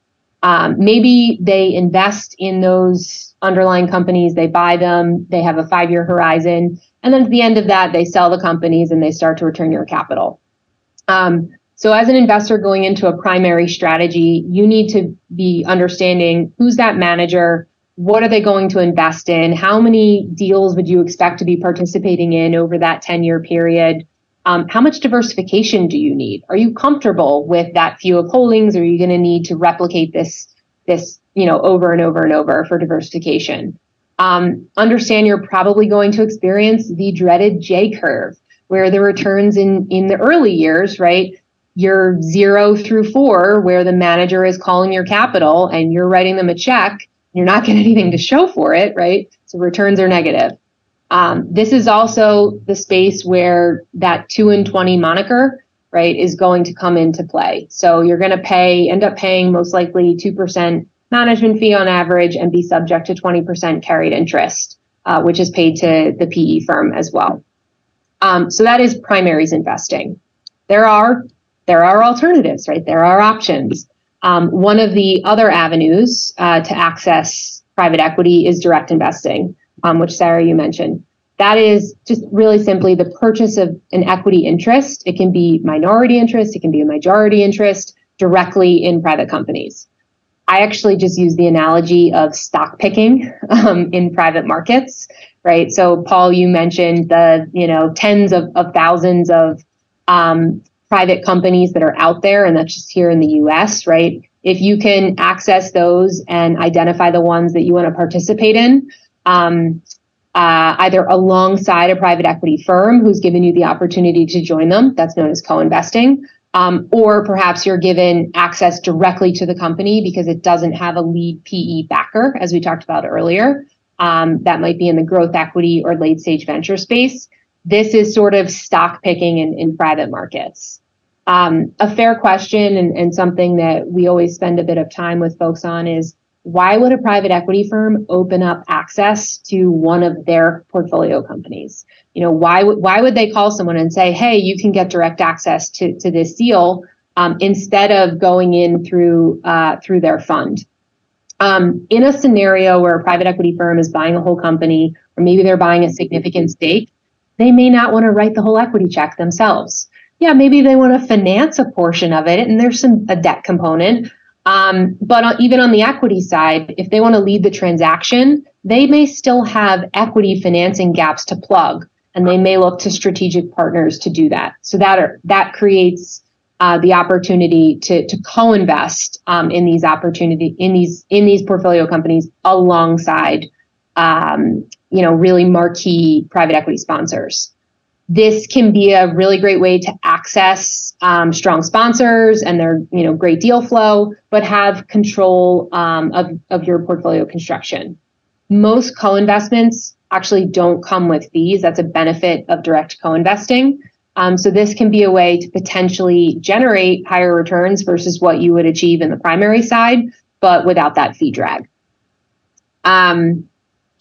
Um, maybe they invest in those underlying companies, they buy them, they have a five year horizon, and then at the end of that, they sell the companies and they start to return your capital. Um, so, as an investor going into a primary strategy, you need to be understanding who's that manager, what are they going to invest in, how many deals would you expect to be participating in over that 10 year period. Um, how much diversification do you need? Are you comfortable with that few of holdings? Are you going to need to replicate this this you know over and over and over for diversification? Um, understand you're probably going to experience the dreaded J curve, where the returns in in the early years, right? You're zero through four, where the manager is calling your capital and you're writing them a check. You're not getting anything to show for it, right? So returns are negative. Um, this is also the space where that two and 20 moniker, right, is going to come into play. So you're going to pay, end up paying most likely 2% management fee on average and be subject to 20% carried interest, uh, which is paid to the PE firm as well. Um, so that is primaries investing. There are there are alternatives, right? There are options. Um, one of the other avenues uh, to access private equity is direct investing um, which Sarah, you mentioned. That is just really simply the purchase of an equity interest. It can be minority interest, it can be a majority interest directly in private companies. I actually just use the analogy of stock picking um, in private markets, right? So, Paul, you mentioned the you know tens of, of thousands of um, private companies that are out there, and that's just here in the U.S., right? If you can access those and identify the ones that you want to participate in, um, uh, either alongside a private equity firm who's given you the opportunity to join them. That's known as co investing. Um, or perhaps you're given access directly to the company because it doesn't have a lead PE backer, as we talked about earlier. Um, that might be in the growth equity or late stage venture space. This is sort of stock picking in, in private markets. Um, a fair question and, and something that we always spend a bit of time with folks on is why would a private equity firm open up access to one of their portfolio companies? You know, why would why would they call someone and say, "Hey, you can get direct access to to this deal," um, instead of going in through uh, through their fund? Um, in a scenario where a private equity firm is buying a whole company, or maybe they're buying a significant stake, they may not want to write the whole equity check themselves. Yeah, maybe they want to finance a portion of it, and there's some a debt component um, but even on the equity side, if they want to lead the transaction, they may still have equity financing gaps to plug, and they may look to strategic partners to do that. So that are, that creates uh, the opportunity to to co-invest um, in these opportunity in these in these portfolio companies alongside um, you know really marquee private equity sponsors this can be a really great way to access um, strong sponsors and their you know great deal flow but have control um, of, of your portfolio construction. Most co-investments actually don't come with fees. That's a benefit of direct co-investing. Um, so this can be a way to potentially generate higher returns versus what you would achieve in the primary side but without that fee drag. Um,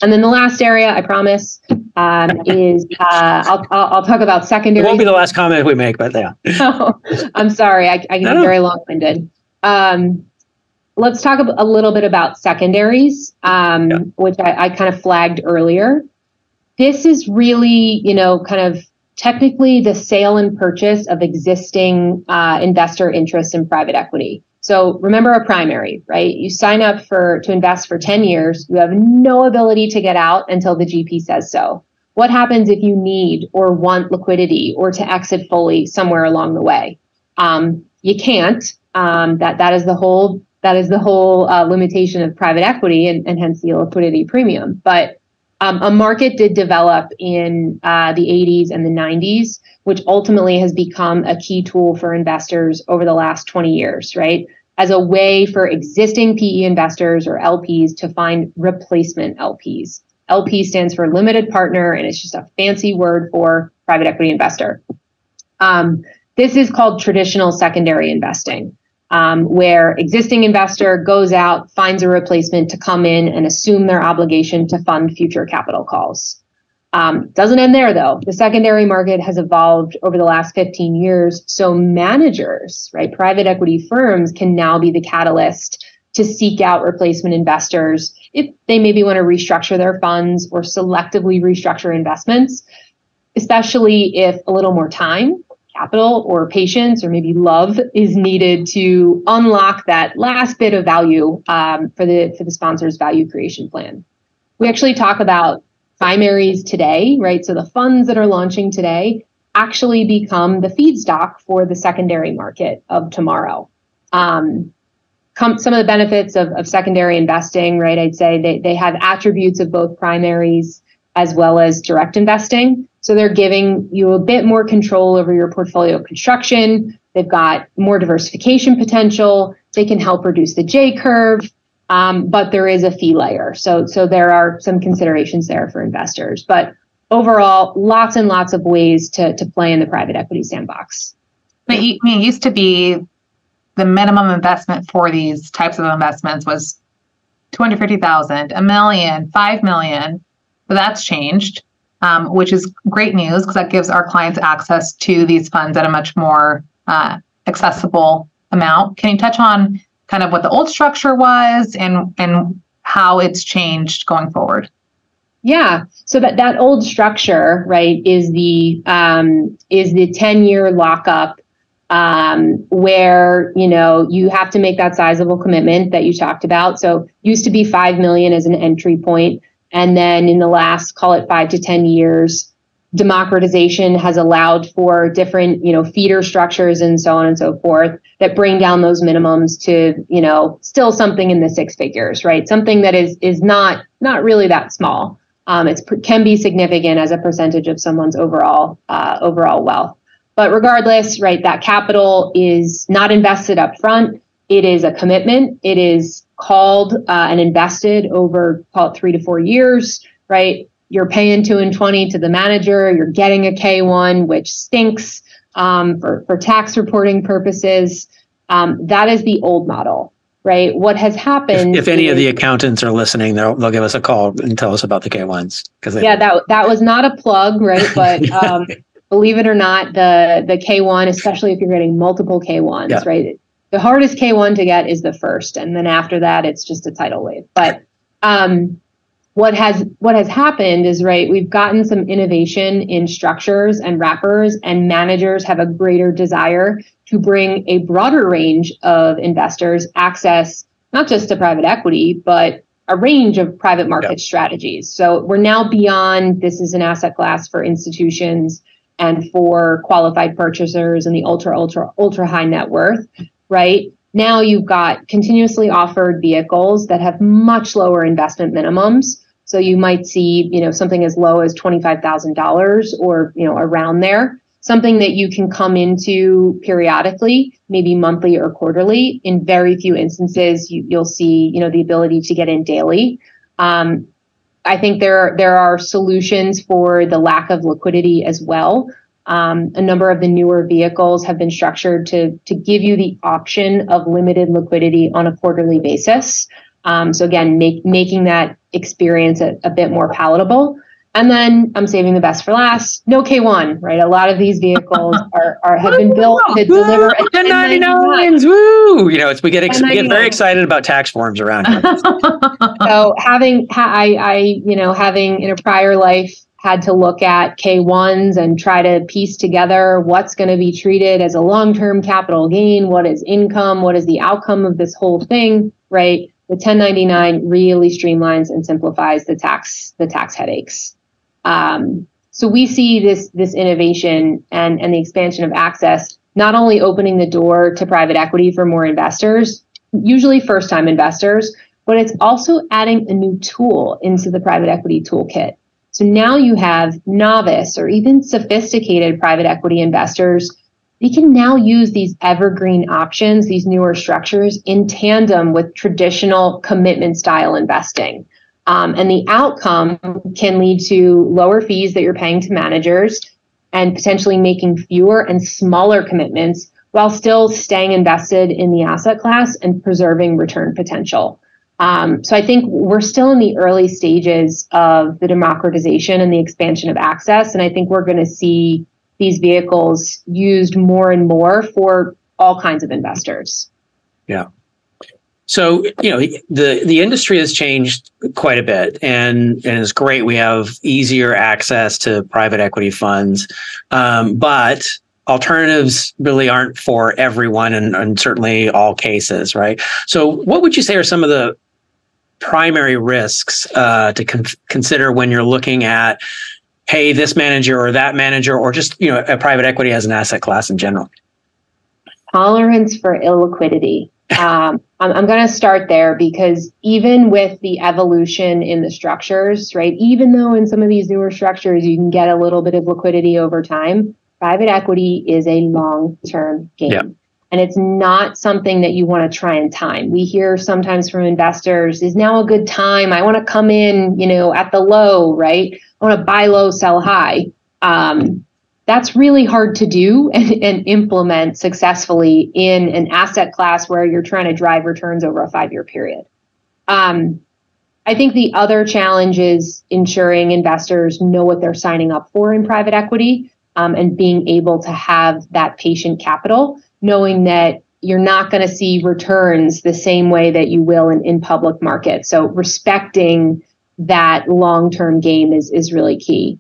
and then the last area, I promise, um, is uh, I'll, I'll, I'll, talk about secondary. It won't be the last comment we make, but yeah. oh, I'm sorry. I, I get very long winded. Um, let's talk a little bit about secondaries, um, yeah. which I, I kind of flagged earlier. This is really, you know, kind of technically the sale and purchase of existing uh, investor interest in private equity. So remember a primary, right? You sign up for to invest for 10 years. You have no ability to get out until the GP says so. What happens if you need or want liquidity or to exit fully somewhere along the way? Um, you can't. Um, that that is the whole that is the whole uh, limitation of private equity and, and hence the liquidity premium. But um, a market did develop in uh, the 80s and the 90s, which ultimately has become a key tool for investors over the last 20 years, right? As a way for existing PE investors or LPs to find replacement LPs. LP stands for limited partner, and it's just a fancy word for private equity investor. Um, this is called traditional secondary investing um, where existing investor goes out, finds a replacement to come in and assume their obligation to fund future capital calls. Um, doesn't end there though. The secondary market has evolved over the last 15 years. So managers, right, private equity firms can now be the catalyst to seek out replacement investors if they maybe want to restructure their funds or selectively restructure investments, especially if a little more time capital or patience or maybe love is needed to unlock that last bit of value um, for the for the sponsor's value creation plan. We actually talk about primaries today, right? So the funds that are launching today actually become the feedstock for the secondary market of tomorrow. Um, come, some of the benefits of, of secondary investing, right? I'd say they, they have attributes of both primaries as well as direct investing. So they're giving you a bit more control over your portfolio construction. They've got more diversification potential. They can help reduce the J curve, um, but there is a fee layer. So, so there are some considerations there for investors. But overall, lots and lots of ways to, to play in the private equity sandbox. But it used to be the minimum investment for these types of investments was 250,000, a million, 5 million. But that's changed um, which is great news because that gives our clients access to these funds at a much more uh, accessible amount. Can you touch on kind of what the old structure was and and how it's changed going forward? Yeah. So that that old structure, right, is the um, is the ten year lockup um, where you know you have to make that sizable commitment that you talked about. So used to be five million as an entry. And then in the last, call it five to 10 years, democratization has allowed for different, you know, feeder structures and so on and so forth that bring down those minimums to, you know, still something in the six figures, right? Something that is is not not really that small. Um, it can be significant as a percentage of someone's overall uh, overall wealth. But regardless, right, that capital is not invested up front. It is a commitment. It is called uh, and invested over call it three to four years, right? You're paying two and twenty to the manager. You're getting a K1, which stinks um, for for tax reporting purposes. Um, that is the old model, right? What has happened? If, if any is, of the accountants are listening, they'll they'll give us a call and tell us about the K1s because yeah, that that was not a plug, right? But um, believe it or not, the the K1, especially if you're getting multiple K1s, yeah. right? the hardest K1 to get is the first, and then after that, it's just a tidal wave. But um, what has what has happened is right. We've gotten some innovation in structures and wrappers, and managers have a greater desire to bring a broader range of investors access not just to private equity, but a range of private market strategies. So we're now beyond this is an asset class for institutions and for qualified purchasers and the ultra ultra ultra high net worth right? Now you've got continuously offered vehicles that have much lower investment minimums. So you might see, you know, something as low as $25,000 or, you know, around there, something that you can come into periodically, maybe monthly or quarterly. In very few instances, you, will see, you know, the ability to get in daily. Um, I think there there are solutions for the lack of liquidity as well. Um, a number of the newer vehicles have been structured to, to give you the option of limited liquidity on a quarterly basis. Um, so again, make, making that experience a, a, bit more palatable. And then I'm saving the best for last. No K1, right? A lot of these vehicles are, are have been built to deliver 1099s. Woo! You know, it's we get ex- we get very excited about tax forms around here. so having I I you know having in a prior life had to look at K1s and try to piece together what's going to be treated as a long term capital gain, what is income, what is the outcome of this whole thing, right? The 1099 really streamlines and simplifies the tax the tax headaches. Um, so we see this this innovation and and the expansion of access not only opening the door to private equity for more investors, usually first time investors, but it's also adding a new tool into the private equity toolkit. So now you have novice or even sophisticated private equity investors. They can now use these evergreen options, these newer structures in tandem with traditional commitment style investing. Um, and the outcome can lead to lower fees that you're paying to managers and potentially making fewer and smaller commitments while still staying invested in the asset class and preserving return potential. Um, so I think we're still in the early stages of the democratization and the expansion of access. And I think we're going to see these vehicles used more and more for all kinds of investors. Yeah. So you know the the industry has changed quite a bit, and and it's great. We have easier access to private equity funds, um, but alternatives really aren't for everyone, and, and certainly all cases, right? So, what would you say are some of the primary risks uh, to con- consider when you're looking at, hey, this manager or that manager, or just you know a private equity as an asset class in general? Tolerance for illiquidity um, I'm, I'm going to start there because even with the evolution in the structures, right, even though in some of these newer structures you can get a little bit of liquidity over time, private equity is a long term game. Yeah. And it's not something that you want to try and time. We hear sometimes from investors, is now a good time? I want to come in, you know, at the low, right? I want to buy low, sell high. Um, that's really hard to do and, and, implement successfully in an asset class where you're trying to drive returns over a five year period. Um, I think the other challenge is ensuring investors know what they're signing up for in private equity um, and being able to have that patient capital, knowing that you're not going to see returns the same way that you will in, in public markets. So respecting that long term game is, is really key.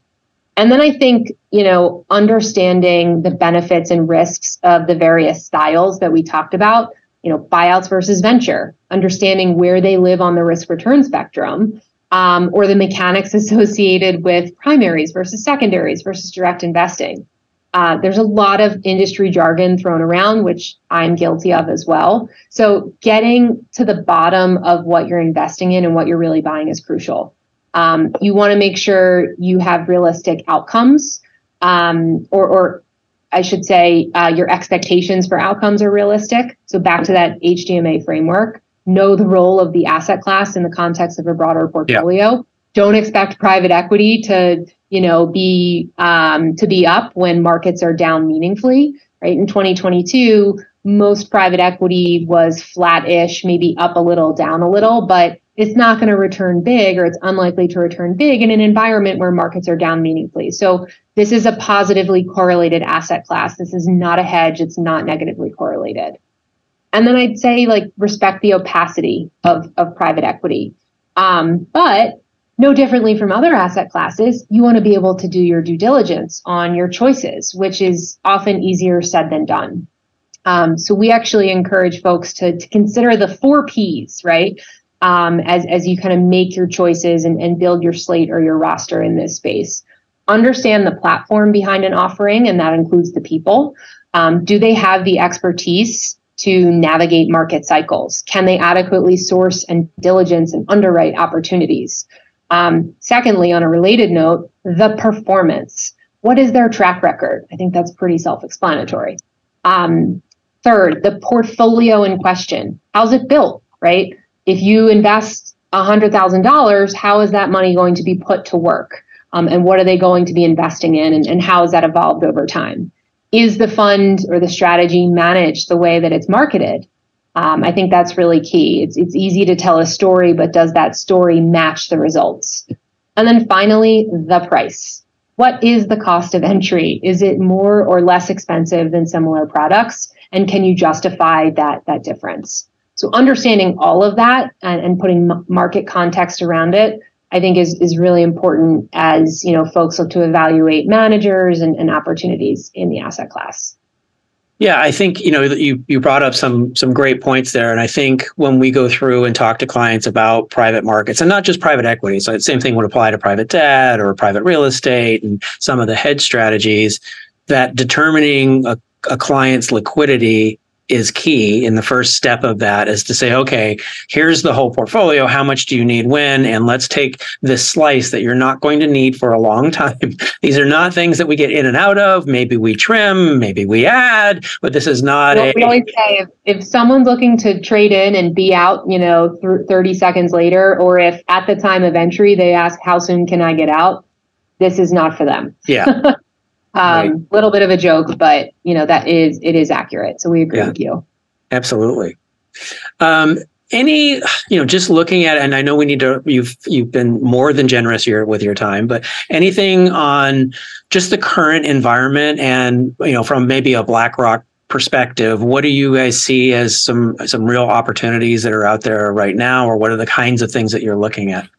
And then I think, you know, understanding the benefits and risks of the various styles that we talked about, you know, buyouts versus venture, understanding where they live on the risk return spectrum, um, or the mechanics associated with primaries versus secondaries versus direct investing. Uh, there's a lot of industry jargon thrown around, which I'm guilty of as well. So, getting to the bottom of what you're investing in and what you're really buying is crucial. Um, you want to make sure you have realistic outcomes, um, or, or, I should say, uh, your expectations for outcomes are realistic. So back to that HDMA framework. Know the role of the asset class in the context of a broader portfolio. Yeah. Don't expect private equity to, you know, be um, to be up when markets are down meaningfully. Right in 2022, most private equity was flat-ish, maybe up a little, down a little, but it's not going to return big or it's unlikely to return big in an environment where markets are down meaningfully. So this is a positively correlated asset class. This is not a hedge. It's not negatively correlated. And then I'd say like respect the opacity of, of private equity. Um, but no differently from other asset classes, you want to be able to do your due diligence on your choices, which is often easier said than done. Um, so we actually encourage folks to, to consider the four P's, right? um, as, as you kind of make your choices and, and build your slate or your roster in this space. Understand the platform behind an offering, and that includes the people. Um, do they have the expertise to navigate market cycles? Can they adequately source and diligence and underwrite opportunities? Um, secondly, on a related note, the performance. What is their track record? I think that's pretty self explanatory. Um, third, the portfolio in question. How's it built, right? if you invest $100,000, how is that money going to be put to work? Um, and what are they going to be investing in? And, and how has that evolved over time? Is the fund or the strategy managed the way that it's marketed? Um, I think that's really key. It's, it's easy to tell a story, but does that story match the results? And then finally, the price. What is the cost of entry? Is it more or less expensive than similar products? And can you justify that, that difference? So understanding all of that and, and putting market context around it, I think is is really important as you know folks look to evaluate managers and, and opportunities in the asset class. Yeah, I think you know you you brought up some some great points there, and I think when we go through and talk to clients about private markets and not just private equity, so the same thing would apply to private debt or private real estate and some of the hedge strategies. That determining a a client's liquidity is key in the first step of that is to say okay here's the whole portfolio. How much do you need when? And let's take this slice that you're not going to need for a long time. These are not things that we get in and out of. Maybe we trim maybe we add but this is not well, a we always say if, if someone's looking to trade in and be out you know th- 30 seconds later or if at the time of entry they ask how soon can i get out? This is not for them. Yeah Um, right. Little bit of a joke, but you know that is it is accurate. So we agree yeah. with you. Absolutely. Um, any you know just looking at and i know we need to you've you've been more than generous here with your time but anything on just the current environment and you know from maybe a BlackRock perspective what do you guys see as some some real opportunities that are out there right now or what are the kinds of things that you're looking at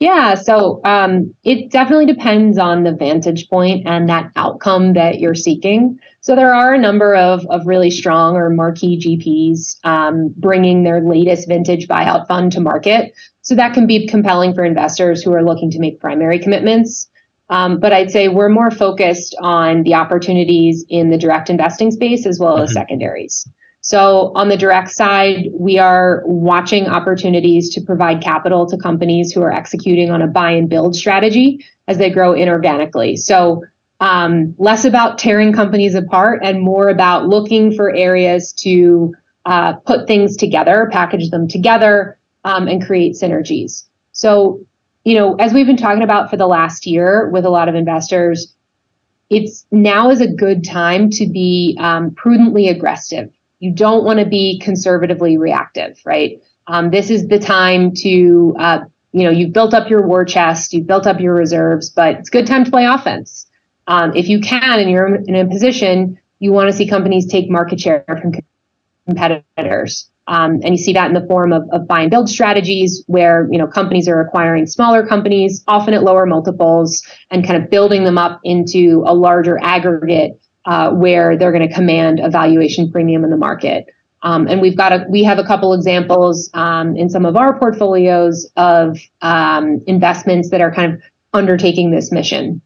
yeah, so um, it definitely depends on the vantage point and that outcome that you're seeking. So there are a number of, of really strong or marquee GPs um, bringing their latest vintage buyout fund to market. So that can be compelling for investors who are looking to make primary commitments. Um, but I'd say we're more focused on the opportunities in the direct investing space as well mm-hmm. as secondaries. So on the direct side, we are watching opportunities to provide capital to companies who are executing on a buy and build strategy as they grow inorganically. So um, less about tearing companies apart and more about looking for areas to uh, put things together, package them together, um, and create synergies. So, you know, as we've been talking about for the last year with a lot of investors, it's now is a good time to be um, prudently aggressive you don't want to be conservatively reactive, right? Um, this is the time to, uh, you know, you've built up your war chest, you've built up your reserves, but it's a good time to play offense. Um, if you can and you're in a position, you want to see companies take market share from competitors. Um, and you see that in the form of, of buy and build strategies where you know companies are acquiring smaller companies often at lower multiples and kind of building them up into a larger aggregate uh, where they're going to command a valuation premium in the market. Um, and we've got a, we have a couple examples um, in some of our portfolios of um, investments that are kind of undertaking this mission.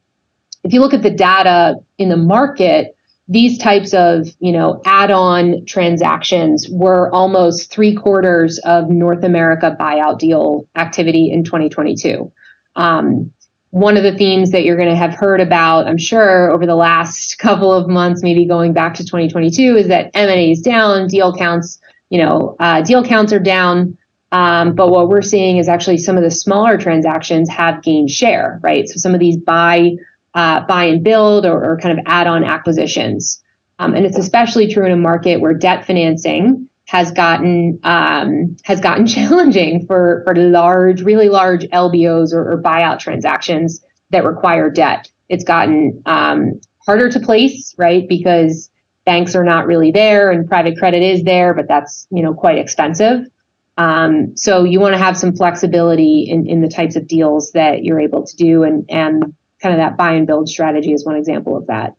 If you look at the data in the market, these types of you know add-on transactions were almost three quarters of North America buyout deal activity in 2022. Um, one of the themes that you're going to have heard about, I'm sure, over the last couple of months, maybe going back to 2022, is that M&A is down, deal counts, you know, uh, deal counts are down. Um, but what we're seeing is actually some of the smaller transactions have gained share, right? So some of these buy, uh, buy and build, or, or kind of add-on acquisitions, um, and it's especially true in a market where debt financing has gotten um, has gotten challenging for for large, really large LBOs or, or buyout transactions that require debt. It's gotten um, harder to place, right? Because banks are not really there, and private credit is there, but that's you know quite expensive. Um, so you want to have some flexibility in, in the types of deals that you're able to do, and and kind of that buy and build strategy is one example of that.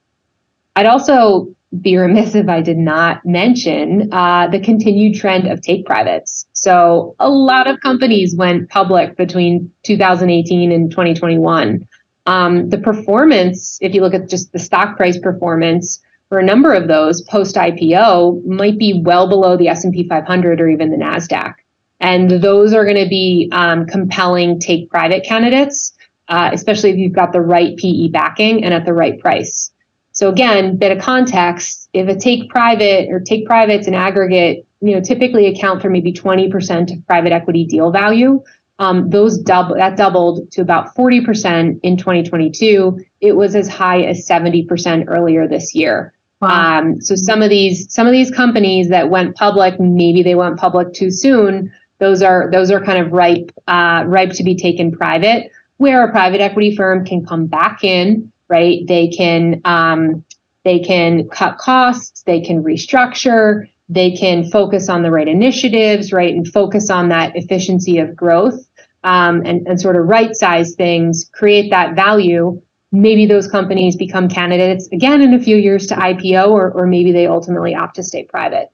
I'd also be remiss if I did not mention uh, the continued trend of take privates. So, a lot of companies went public between 2018 and 2021. Um, the performance, if you look at just the stock price performance for a number of those post IPO, might be well below the S&P 500 or even the Nasdaq. And those are going to be um, compelling take private candidates, uh, especially if you've got the right PE backing and at the right price. So again, bit of context, if a take private or take privates in aggregate, you know, typically account for maybe 20% of private equity deal value. Um, those double that doubled to about 40% in 2022. It was as high as 70% earlier this year. Wow. Um, so some of these some of these companies that went public, maybe they went public too soon. Those are those are kind of ripe uh, ripe to be taken private, where a private equity firm can come back in right? They can um, they can cut costs, they can restructure, they can focus on the right initiatives, right, and focus on that efficiency of growth um, and, and sort of right size things, create that value. Maybe those companies become candidates again in a few years to IPO, or, or maybe they ultimately opt to stay private.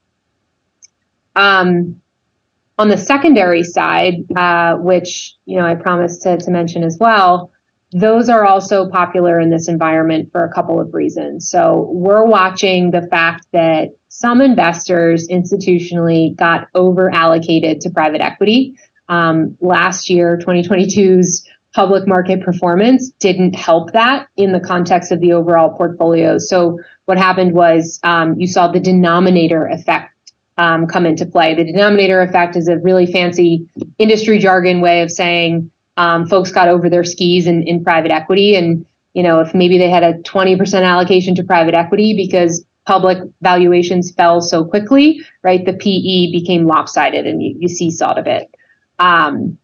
Um, on the secondary side, uh, which you know I promised to, to mention as well, those are also popular in this environment for a couple of reasons. So we're watching the fact that some investors institutionally got over allocated to private equity. Um, last year, 2022's public market performance didn't help that in the context of the overall portfolio. So what happened was um, you saw the denominator effect um, come into play. The denominator effect is a really fancy industry jargon way of saying um, folks got over their skis in, in private equity. And, you know, if maybe they had a 20% allocation to private equity because public valuations fell so quickly, right, the PE became lopsided and you, you seesawed a bit. Um,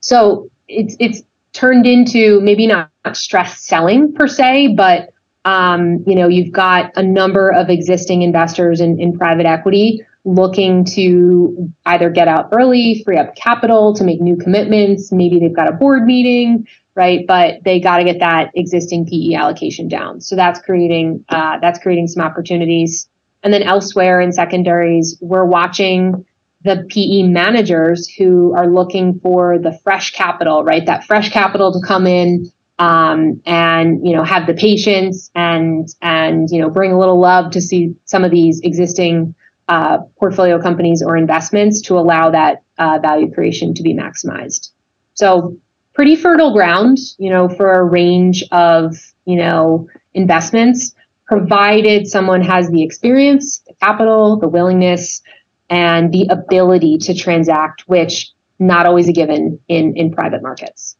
so it's, it's turned into maybe not stress selling per se, but um, you know, you've got a number of existing investors in, in private equity looking to either get out early, free up capital to make new commitments. Maybe they've got a board meeting, right? But they got to get that existing PE allocation down. So that's creating uh, that's creating some opportunities. And then elsewhere in secondaries, we're watching the PE managers who are looking for the fresh capital, right? That fresh capital to come in um, and you know have the patience and and you know bring a little love to see some of these existing uh, portfolio companies or investments to allow that uh, value creation to be maximized. So pretty fertile ground, you know, for a range of, you know, investments, provided someone has the experience, the capital, the willingness, and the ability to transact, which not always a given in, in private markets.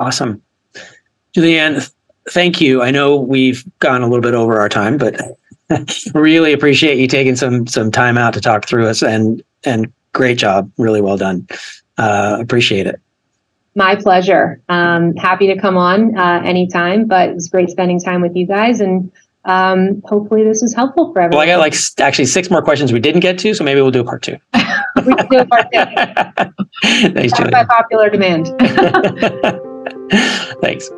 Awesome. Julianne, thank you. I know we've gone a little bit over our time, but really appreciate you taking some some time out to talk through us and and great job really well done uh, appreciate it my pleasure um, happy to come on uh, anytime but it was great spending time with you guys and um, hopefully this is helpful for everyone. Well, I got like actually six more questions we didn't get to, so maybe we'll do a part two. we can do a part two. Thanks, Julie. By popular demand. Thanks.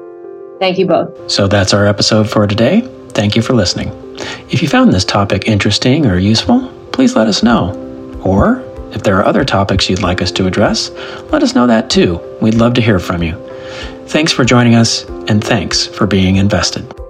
Thank you both. So that's our episode for today. Thank you for listening. If you found this topic interesting or useful, please let us know. Or, if there are other topics you'd like us to address, let us know that too. We'd love to hear from you. Thanks for joining us, and thanks for being invested.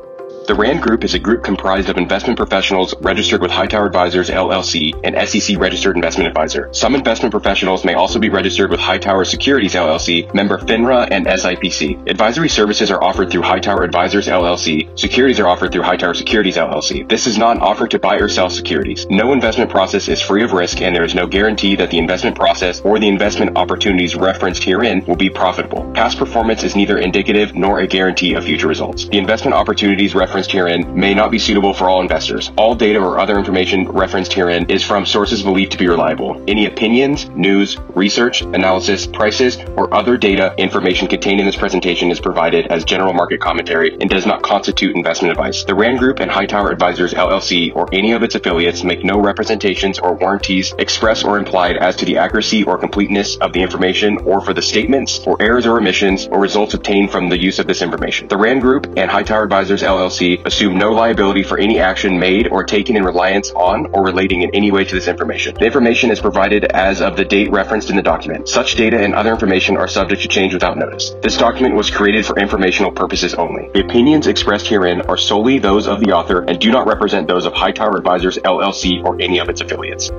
The RAND Group is a group comprised of investment professionals registered with Hightower Advisors LLC, an SEC registered investment advisor. Some investment professionals may also be registered with Hightower Securities LLC, member FINRA and SIPC. Advisory services are offered through Hightower Advisors LLC. Securities are offered through Hightower Securities LLC. This is not an offer to buy or sell securities. No investment process is free of risk and there is no guarantee that the investment process or the investment opportunities referenced herein will be profitable. Past performance is neither indicative nor a guarantee of future results. The investment opportunities referenced referenced herein may not be suitable for all investors. All data or other information referenced herein is from sources believed to be reliable. Any opinions, news, research, analysis, prices, or other data information contained in this presentation is provided as general market commentary and does not constitute investment advice. The RAND Group and Hightower Advisors LLC or any of its affiliates make no representations or warranties express or implied as to the accuracy or completeness of the information or for the statements or errors or omissions or results obtained from the use of this information. The RAND Group and Hightower Advisors LLC assume no liability for any action made or taken in reliance on or relating in any way to this information. The information is provided as of the date referenced in the document. Such data and other information are subject to change without notice. This document was created for informational purposes only. The opinions expressed herein are solely those of the author and do not represent those of Hightower Advisors LLC or any of its affiliates.